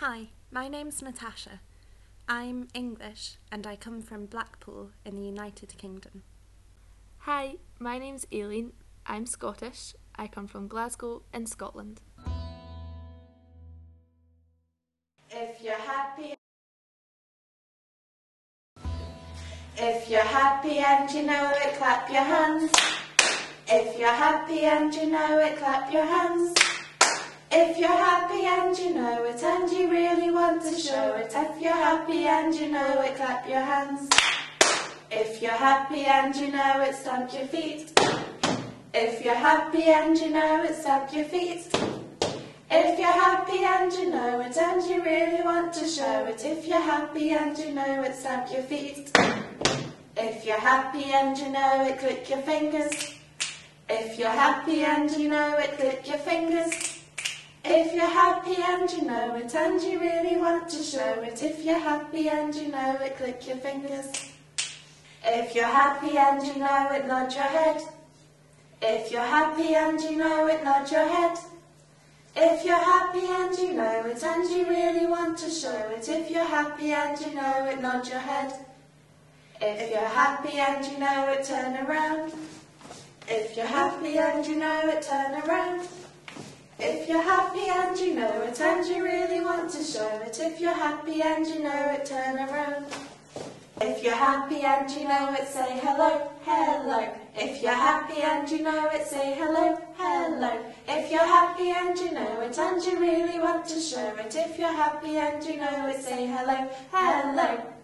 Hi, my name's Natasha. I'm English and I come from Blackpool in the United Kingdom. Hi, my name's Aileen. I'm Scottish. I come from Glasgow in Scotland. If you're happy If you're happy and you know it, clap your hands. If you're happy and you know it, clap your hands. If you're happy and you know it and you really want to show it, if you're happy and you know it, clap your hands. If you're happy and you know it, stamp your feet. If you're happy and you know it, stamp your feet. If you're happy and you know it and you really want to show it, if you're happy and you know it, stamp your feet. If you're happy and you know it, click your fingers. If you're happy and you know it, click your fingers. If you're happy and you know it and you really want to show it, if you're happy and you know it, click your fingers. If you're happy and you know it, nod your head. If you're happy and you know it, nod your head. If you're happy and you know it and you really want to show it, if you're happy and you know it, nod your head. If you're happy and you know it, turn around. If you're happy and you know it, turn around. And you know it and you really want to show it, if you're happy and you know it, turn around. If you're happy and you know it, say hello, hello. If you're happy and you know it, say hello, hello. If you're happy and you know it and you really want to show it, if you're happy and you know it, say hello, hello.